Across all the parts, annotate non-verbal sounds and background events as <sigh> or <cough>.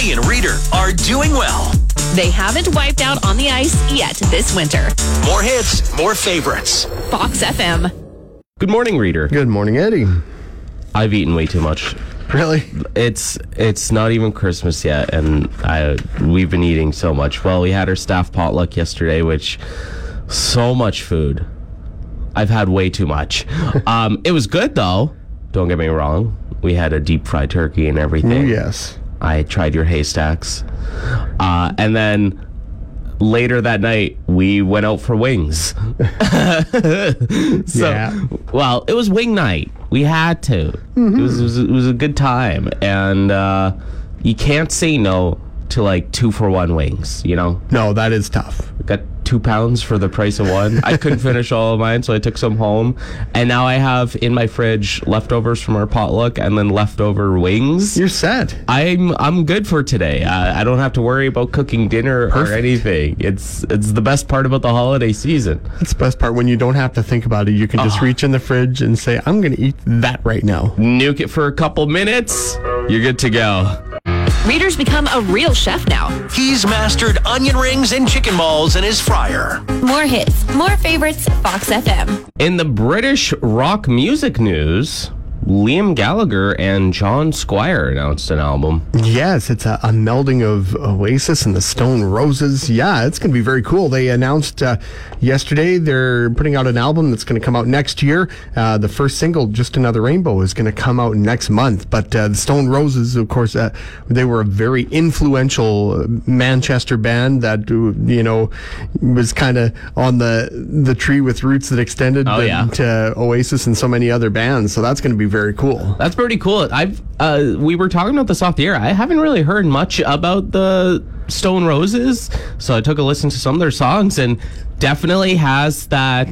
Eddie and Reader are doing well. They haven't wiped out on the ice yet this winter. More hits, more favorites. Fox FM. Good morning, reader. Good morning, Eddie. I've eaten way too much. Really? It's it's not even Christmas yet, and I we've been eating so much. Well, we had our staff potluck yesterday, which so much food. I've had way too much. <laughs> um, it was good though. Don't get me wrong. We had a deep fried turkey and everything. Ooh, yes. I tried your haystacks, uh, and then later that night we went out for wings. <laughs> so, Yeah. well, it was wing night. We had to. It, was, it was it was a good time, and uh, you can't say no to like two for one wings. You know, No, that is tough. got two pounds for the price of one. I couldn't finish all of mine, so I took some home, and now I have in my fridge leftovers from our potluck and then leftover wings. You're set. I'm I'm good for today. Uh, I don't have to worry about cooking dinner or anything. It's it's the best part about the holiday season. That's the best part. When you don't have to think about it, you can just reach in the fridge and say, I'm going to eat that right now. Nuke it for a couple minutes, you're good to go. Readers become a real chef now. He's mastered onion rings and chicken balls in his fryer. More hits, more favorites. Fox FM. In the British rock music news, Liam Gallagher and John Squire announced an album. Yes, it's a, a melding of Oasis and the Stone Roses. Yeah, it's going to be very cool. They announced uh, yesterday they're putting out an album that's going to come out next year. Uh, the first single, Just Another Rainbow, is going to come out next month. But uh, the Stone Roses, of course, uh, they were a very influential Manchester band that, uh, you know, was kind of on the, the tree with roots that extended Oh, yeah. to Oasis and so many other bands. So that's going to be very cool. That's pretty cool. I've uh, we were talking about this off the air. I haven't really heard much about the Stone Roses, so I took a listen to some of their songs and definitely has that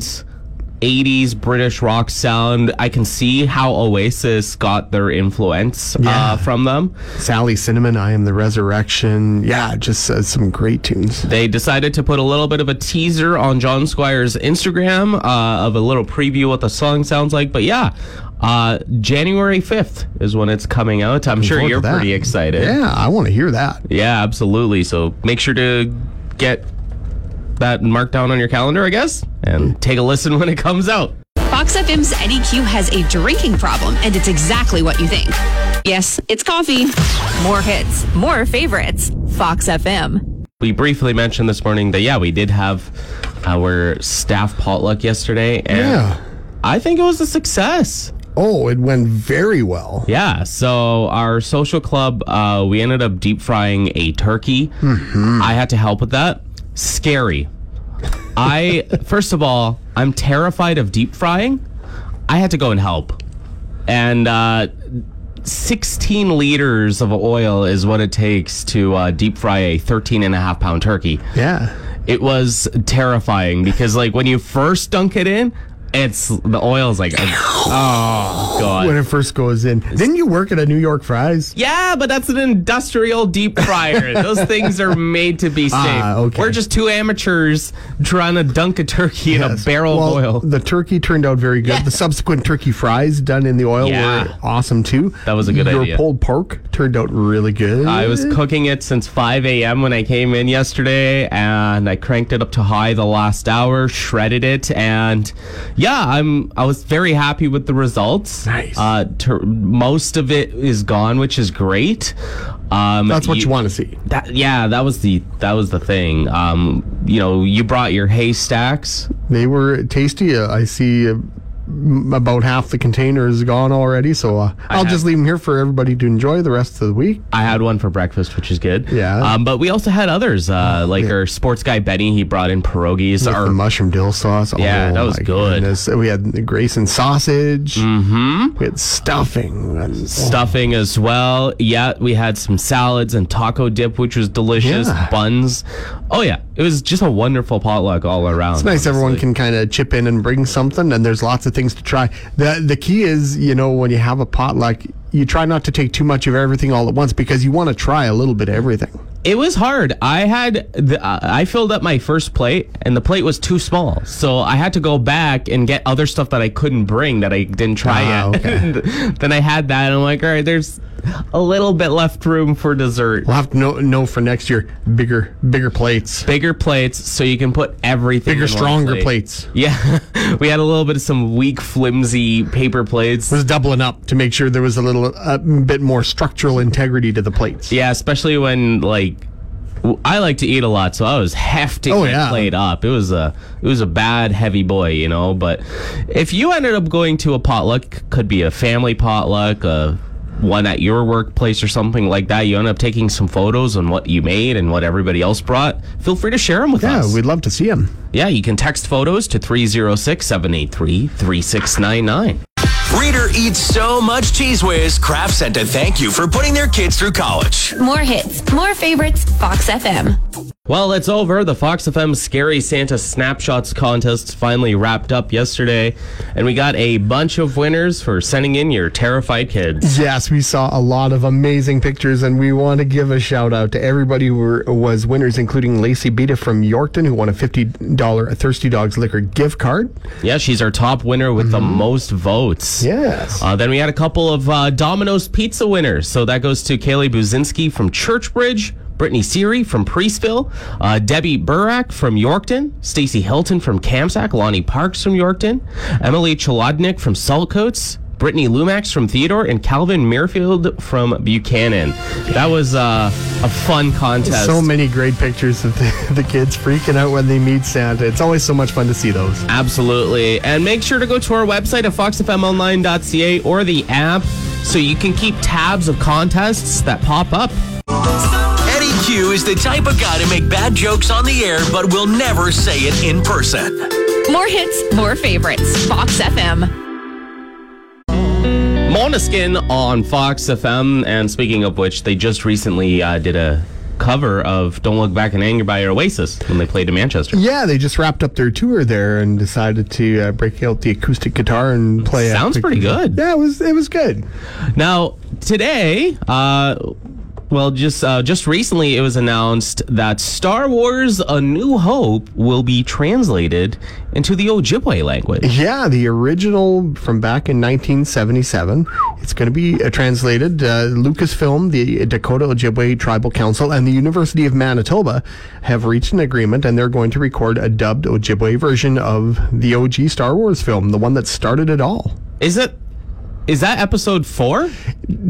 80s British rock sound. I can see how Oasis got their influence Yeah. uh, from them. Sally Cinnamon, I Am the Resurrection. Yeah, just uh, some great tunes. They decided to put a little bit of a teaser on John Squire's Instagram uh, of a little preview what the song sounds like. But yeah, uh, January 5th is when it's coming out. I'm sure you're that. pretty excited. Yeah, I want to hear that. Yeah, absolutely. So make sure to get that marked down on your calendar, I guess, and take a listen <laughs> when it comes out. Fox FM's Eddie Q has a drinking problem, and it's exactly what you think. Yes, it's coffee. More hits, more favorites. Fox FM. We briefly mentioned this morning that, yeah, we did have our staff potluck yesterday, and Yeah. I think it was a success. Oh, it went very well. Yeah, so our social club, uh, we ended up deep frying a turkey. I had to help with that. Scary. I, <laughs> first of all, I'm terrified of deep frying. I had to go and help. And uh, 16 liters of oil is what it takes to uh, deep fry a 13 and a half pound turkey. Yeah. It was terrifying because, like, when you first dunk it in, it's the oil's like, oh, God. When it first goes in. Didn't you work at a New York Fries? Yeah, but that's an industrial deep fryer. <laughs> Those things are made to be safe. Ah, okay. We're just two amateurs trying to dunk a turkey in a barrel well, of oil. The turkey turned out very good. Yeah. The subsequent turkey fries done in the oil Yeah. were awesome too. That was a good Your idea. Your pulled pork turned out really good. I was cooking it since 5 a.m. when I came in yesterday, and I cranked it up to high the last hour, shredded it, and yeah, I'm I was very happy with the results. Nice. Uh, tur most of it is gone, which is great. Um, That's what you, want to see. That, yeah, that was the that was the thing. Um, you know, you brought your haystacks. They were tasty. Uh, I see uh, m- about half the container is gone already. So uh, I'll have- just leave them here for everybody to enjoy the rest of the week. I had one for breakfast, which is good. Yeah. Um, but we also had others, uh, like our sports guy Benny. He brought in pierogies. With Our the mushroom dill sauce. Yeah, oh, that was good. goodness. We had the Grayson sausage. Mm-hmm. We had stuffing. And, stuffing as well. Yeah, we had some salads and taco dip, which was delicious. Yeah. Buns. Oh yeah, it was just a wonderful potluck all around. It's nice everyone can kind of chip in and bring something, and there's lots of things to try. The the key is, you know, when you have a potluck, you try not to take too much of everything all at once because you want to try a little bit of everything. It was hard. I had the, uh, I filled up my first plate, and the plate was too small, so I had to go back and get other stuff that I couldn't bring that I didn't try Ah, yet. okay. <laughs> then I had that, and I'm like, all right, there's a little bit left room for dessert. We'll have to know, know for next year bigger bigger plates, Bigger plates, so you can put everything. bigger, stronger plate. plates. Yeah, <laughs> we had a little bit of some weak, flimsy paper plates. Was doubling up to make sure there was a little a bit more structural integrity to the plates. Yeah, especially when like I like to eat a lot, so I was hefting Oh, my yeah. plate up. It was a it was a bad heavy boy, you know. But if you ended up going to a potluck, could be a family potluck, a one at your workplace or something like that. You end up taking some photos on what you made and what everybody else brought. Feel free to share them with Yeah, us. Yeah, we'd love to see them. yeah, you can text photos to 306 783 3699. Reader eats so much Cheez Whiz, Kraft sent a thank you for putting their kids through college. More hits, more favorites, Fox FM. Well, it's over. The Fox FM Scary Santa Snapshots contest finally wrapped up yesterday, and we got a bunch of winners for sending in your terrified kids. Yes, we saw a lot of amazing pictures, and we want to give a shout out to everybody who were, was winners, including Lacey Beta from Yorkton, who won a $50 Thirsty Dogs liquor gift card. Yeah, she's our top winner with the most votes. Yes. Uh, then we had a couple of uh, Domino's Pizza winners. So that goes to Kaylee Buzinski from Churchbridge, Brittany Seary from Preeceville, uh, Debbie Burak from Yorkton, Stacy Hilton from Kamsack, Lonnie Parks from Yorkton, Emily Cholodnik from Saltcoats, Brittany Lumax from Theodore, and Calvin Mirfield from Buchanan. That was uh, a fun contest. So many great pictures of the, <laughs> the kids freaking out when they meet Santa. It's always so much fun to see those. Absolutely. And make sure to go to our website at foxfmonline.ca or the app so you can keep tabs of contests that pop up. Eddie Q is the type of guy to make bad jokes on the air, but will never say it in person. More hits, more favorites, Fox FM. Måneskin on Fox FM. And speaking of which, they just recently uh, did a cover of Don't Look Back in Anger by Oasis when they played in Manchester. Yeah, they just wrapped up their tour there and decided to uh, break out the acoustic guitar and play. a Sounds quick- pretty good. Yeah, it was. It was good. Now, today, uh, well, just uh, just recently, it was announced that Star Wars: A New Hope will be translated into the Ojibwe language. Yeah, the original from back in 1977. It's going to be uh, translated. Uh, Lucasfilm, the Dakota Ojibway Tribal Council, and the University of Manitoba have reached an agreement, and they're going to record a dubbed Ojibwe version of the OG Star Wars film, the one that started it all. Is it? Is that episode four?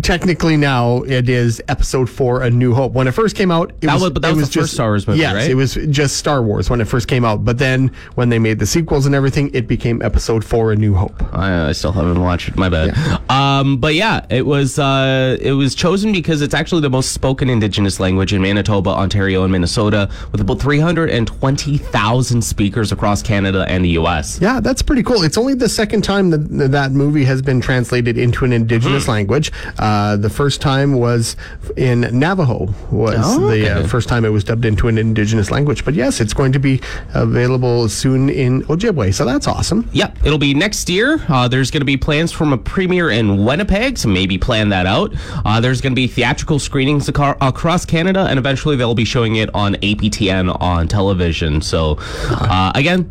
Technically, now it is Episode Four: A New Hope. When it first came out, it That was, was- but that it was the first Star Wars movie, yes, right? it was just Star Wars when it first came out. But then, when they made the sequels and everything, it became Episode Four: A New Hope. I, I still haven't watched it. My bad. Um, but yeah, it was uh, it was chosen because it's actually the most spoken Indigenous language in Manitoba, Ontario, and Minnesota, with about three hundred and twenty thousand speakers across Canada and the U.S. Yeah, that's pretty cool. It's only the second time that that movie has been translated into an indigenous Hmm. language. Uh, the first time was in Navajo. Was Oh, the uh, first time it was dubbed into an indigenous language. But yes, it's going to be available soon in Ojibwe. So that's awesome. Yep, it'll be next year. Uh, there's going to be plans from a premiere in Winnipeg, so maybe plan that out. Uh, there's going to be theatrical screenings aco- across Canada, and eventually they'll be showing it on APTN on television. So, uh, again,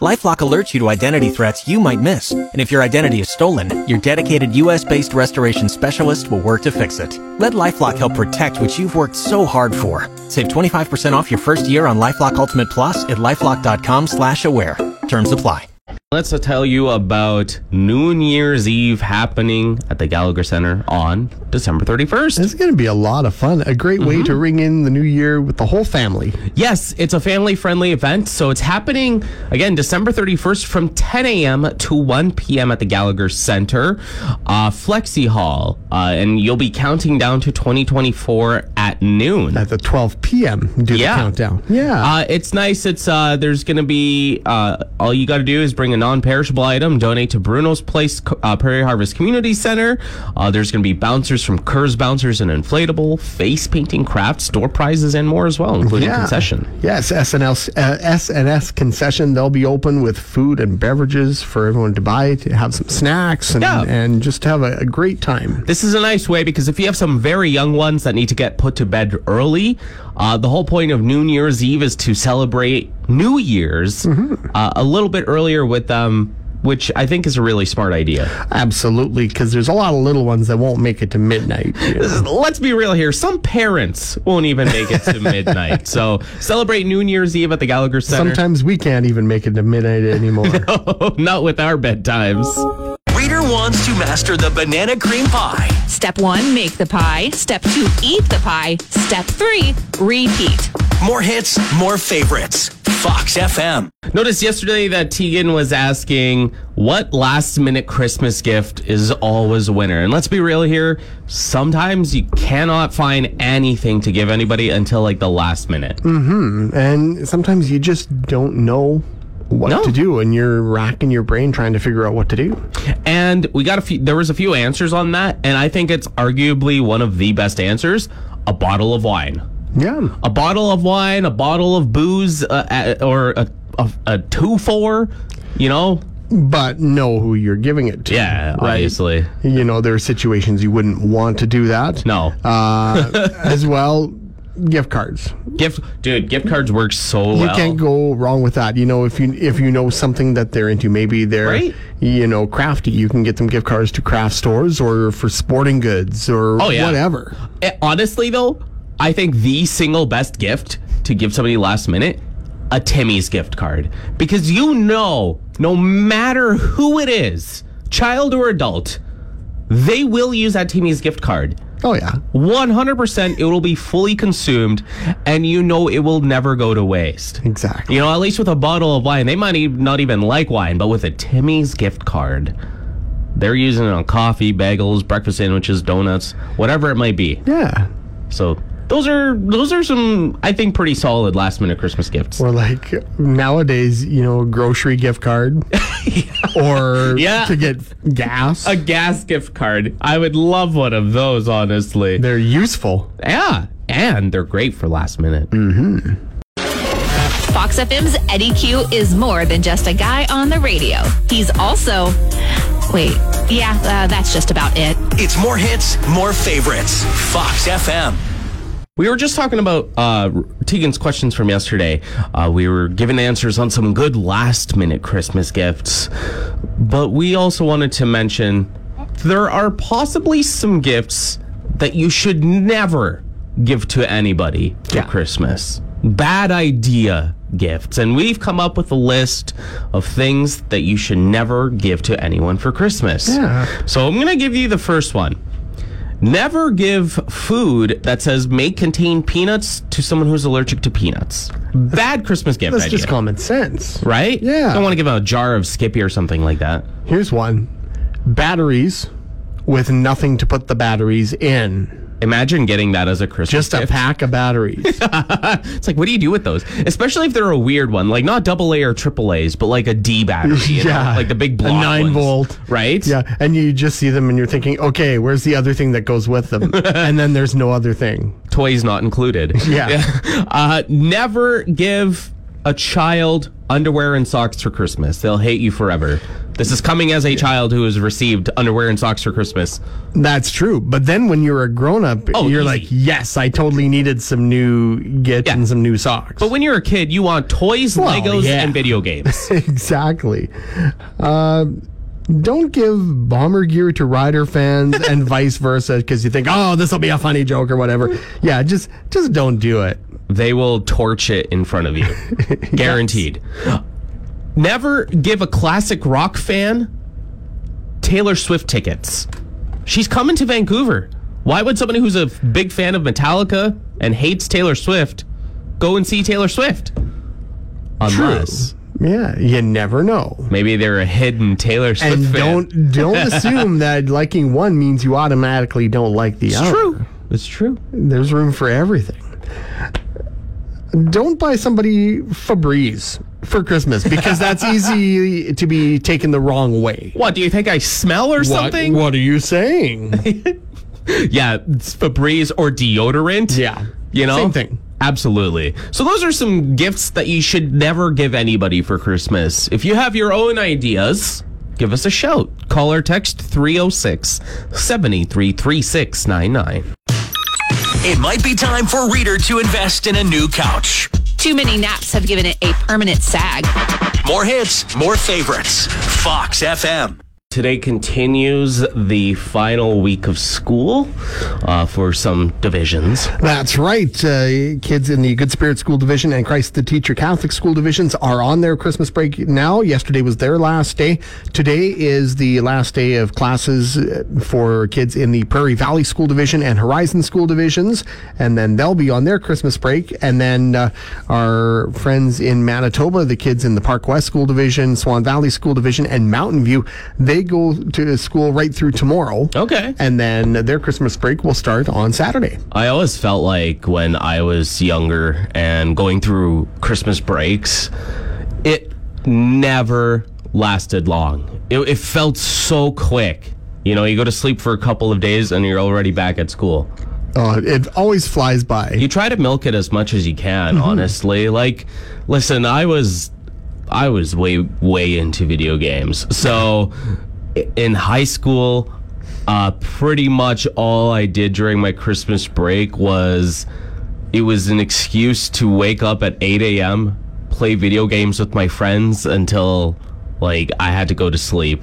LifeLock alerts you to identity threats you might miss. And if your identity is stolen, your dedicated US-based restoration specialist will work to fix it. Let LifeLock help protect what you've worked so hard for. Save 25% off your first year on LifeLock Ultimate Plus at LifeLock.com slash aware. Terms apply. Let's tell you about New Year's Eve happening at the Gallagher Center on December 31st. It's going to be a lot of fun. A great way to ring in the new year with the whole family. Yes, it's a family friendly event. So it's happening again December 31st from 10 a.m. to 1 p.m. at the Gallagher Center, uh, Flexi Hall. Uh, and you'll be counting down to 2024 at noon. At the 12 p.m. Do Yeah. the countdown. Yeah. Uh, it's nice. It's uh, there's going to be uh, all you got to do is bring a non-perishable item, donate to Bruno's Place uh, Prairie Harvest Community Center. Uh, there's going to be bouncers from Kurz Bouncers and Inflatable, face painting, crafts, door prizes, and more as well, including concession. Yes, SNS, uh, S&S concession. They'll be open with food and beverages for everyone to buy, to have some snacks, and, Yeah. and just have a, a great time. This is a nice way because if you have some very young ones that need to get put to bed early, uh, the whole point of New Year's Eve is to celebrate New Year's uh, a little bit earlier with them, which I think is a really smart idea. Absolutely, because there's a lot of little ones that won't make it to midnight. you know. <laughs> Let's be real here. Some parents won't even make it to <laughs> midnight. So celebrate New Year's Eve at the Gallagher Center. Sometimes we can't even make it to midnight anymore. <laughs> Not with our bedtimes. Reader wants to master the banana cream pie. Step one, make the pie. Step two, eat the pie. Step three, repeat. More hits, more favorites. Fox FM. Noticed yesterday that Tegan was asking what last minute Christmas gift is always a winner. And let's be real here. Sometimes you cannot find anything to give anybody until like the last minute. Mm-hmm. and sometimes you just don't know what No. to do, and you're racking your brain trying to figure out what to do. And we got a few, there was a few answers on that. And I think it's arguably one of the best answers a bottle of wine. Yeah. a bottle of wine, a bottle of booze, uh, or a, a, a two for, you know? But know who you're giving it to. Yeah, right? obviously. You know, there are situations you wouldn't want to do that. No. Uh, <laughs> as well, gift cards. gift, dude, gift cards work so You well. can't go wrong with that. You know, if you if you know something that they're into, maybe they're Right. you know crafty. You can get them gift cards to craft stores or for sporting goods or Oh, yeah. whatever. Eh, Honestly, though, I think the single best gift to give somebody last minute, a Timmy's gift card. Because you know, no matter who it is, child or adult, they will use that Timmy's gift card. Oh yeah, 100% it will be fully consumed and you know it will never go to waste. exactly. You know, at least with a bottle of wine, they might not even like wine, but with a Timmy's gift card, they're using it on coffee, bagels, breakfast sandwiches, donuts, whatever it might be. Yeah. So those are those are some I think pretty solid last minute Christmas gifts. Or like nowadays, you know, a grocery gift card, <laughs> or Yeah. to get gas. A gas gift card. I would love one of those, honestly. They're useful. yeah, and they're great for last minute. Mhm. Fox FM's Eddie Q is more than just a guy on the radio. He's also. Wait, yeah, uh, that's just about it. It's more hits, more favorites. Fox FM. We were just talking about uh, Tegan's questions from yesterday. Uh, we were giving answers on some good last minute Christmas gifts. But we also wanted to mention there are possibly some gifts that you should never give to anybody for Yeah. Christmas. Bad idea gifts. And we've come up with a list of things that you should never give to anyone for Christmas. Yeah. So I'm going to give you the first one. Never give food that says may contain peanuts to someone who's allergic to peanuts. Bad Christmas gift That's idea. just common sense. right? Yeah. I Don't want to give them a jar of Skippy or something like that. Here's one: batteries with nothing to put the batteries in. Imagine getting that as a Christmas gift. Just a gift. pack of batteries. <laughs> It's like, what do you do with those? Especially if they're a weird one, like not double A or triple A's, but like a D battery. You <laughs> know? Yeah. Like the big block, A nine ones, volt. Right? yeah, and you just see them and you're thinking, okay, where's the other thing that goes with them? <laughs> and then there's no other thing. Toys not included. Yeah. Uh, never give a child underwear and socks for Christmas. They'll hate you forever. This is coming as a child who has received underwear and socks for Christmas. That's true. But then when you're a grown up, Oh, you're easy. like, yes, I totally needed some new git Yeah. and some new socks. But when you're a kid, you want toys, Well, Legos, yeah. and video <laughs> games. exactly. Uh, don't give bomber gear to rider fans <laughs> and vice versa because you think, oh, this will be a funny joke or whatever. Yeah, just just don't do it. they will torch it in front of you. <laughs> Guaranteed. Never give a classic rock fan Taylor Swift tickets. She's coming to Vancouver. Why would somebody who's a big fan of Metallica and hates Taylor Swift go and see Taylor Swift? Unless Yeah, you never know. maybe they're a hidden Taylor Swift And fan. don't don't <laughs> assume that liking one means you automatically don't like the It's other. true. It's true. There's room for everything. Don't buy somebody Febreze for Christmas because that's easy to be taken the wrong way. What do you think I smell or something? What, what are you saying? <laughs> Yeah, it's Febreze or deodorant. Yeah. You know? Same thing. Absolutely. So those are some gifts that you should never give anybody for Christmas. If you have your own ideas, give us a shout. Call or text 306 73 3699. It might be time for Reader to invest in a new couch. Too many naps have given it a permanent sag. More hits, more favorites. Fox FM. Today continues the final week of school uh, for some divisions. That's right. Uh, kids in the Good Spirit School Division and Christ the Teacher Catholic School Divisions are on their Christmas break now. Yesterday was their last day. Today is the last day of classes uh, for kids in the Prairie Valley School Division and Horizon School Divisions. And then they'll be on their Christmas break. And then uh, our friends in Manitoba, the kids in the Park West School Division, Swan Valley School Division, and Mountain View, they go to school right through tomorrow. Okay. And then their Christmas break will start on Saturday. I always felt like when I was younger and going through Christmas breaks, it never lasted long. It, it felt so quick. You know, you go to sleep for a couple of days and you're already back at school. Oh, it always flies by. You try to milk it as much as you can, mm-hmm. honestly. Like, listen, I was, I was way, way into video games. So, in high school, uh, pretty much all I did during my Christmas break was, it was an excuse to wake up at 8 a.m., play video games with my friends until. Like I had to go to sleep.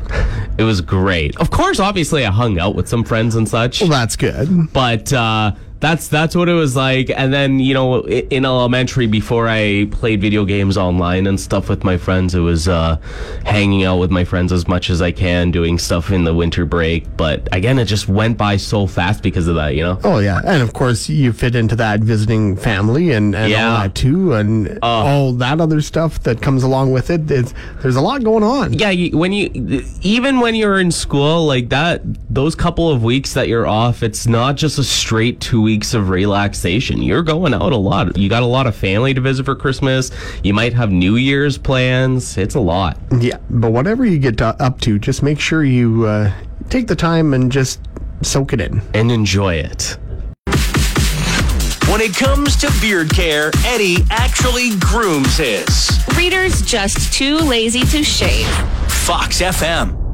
It was great. Of course, obviously I hung out with some friends and such Well, that's good. but uh, that's that's what it was like. And then you know, in elementary, before I played video games online and stuff with my friends, it was uh, hanging out with my friends as much as I can, doing stuff in the winter break. But again, it just went by so fast because of that. You know. Oh yeah, and of course you fit into that visiting family and, and Yeah. all that too, and all that other stuff that comes along with it. It's, there's a lot going on. Yeah, you, when you even when you're in school like that, those couple of weeks that you're off, it's not just a straight two weeks of relaxation. You're going out a lot. You got a lot of family to visit for Christmas. You might have New Year's plans. It's a lot. Yeah, but whatever you get to, up to, just make sure you uh, take the time and just soak it in. and enjoy it. When it comes to beard care, Eddie actually grooms his. Readers just too lazy to shave. Fox FM.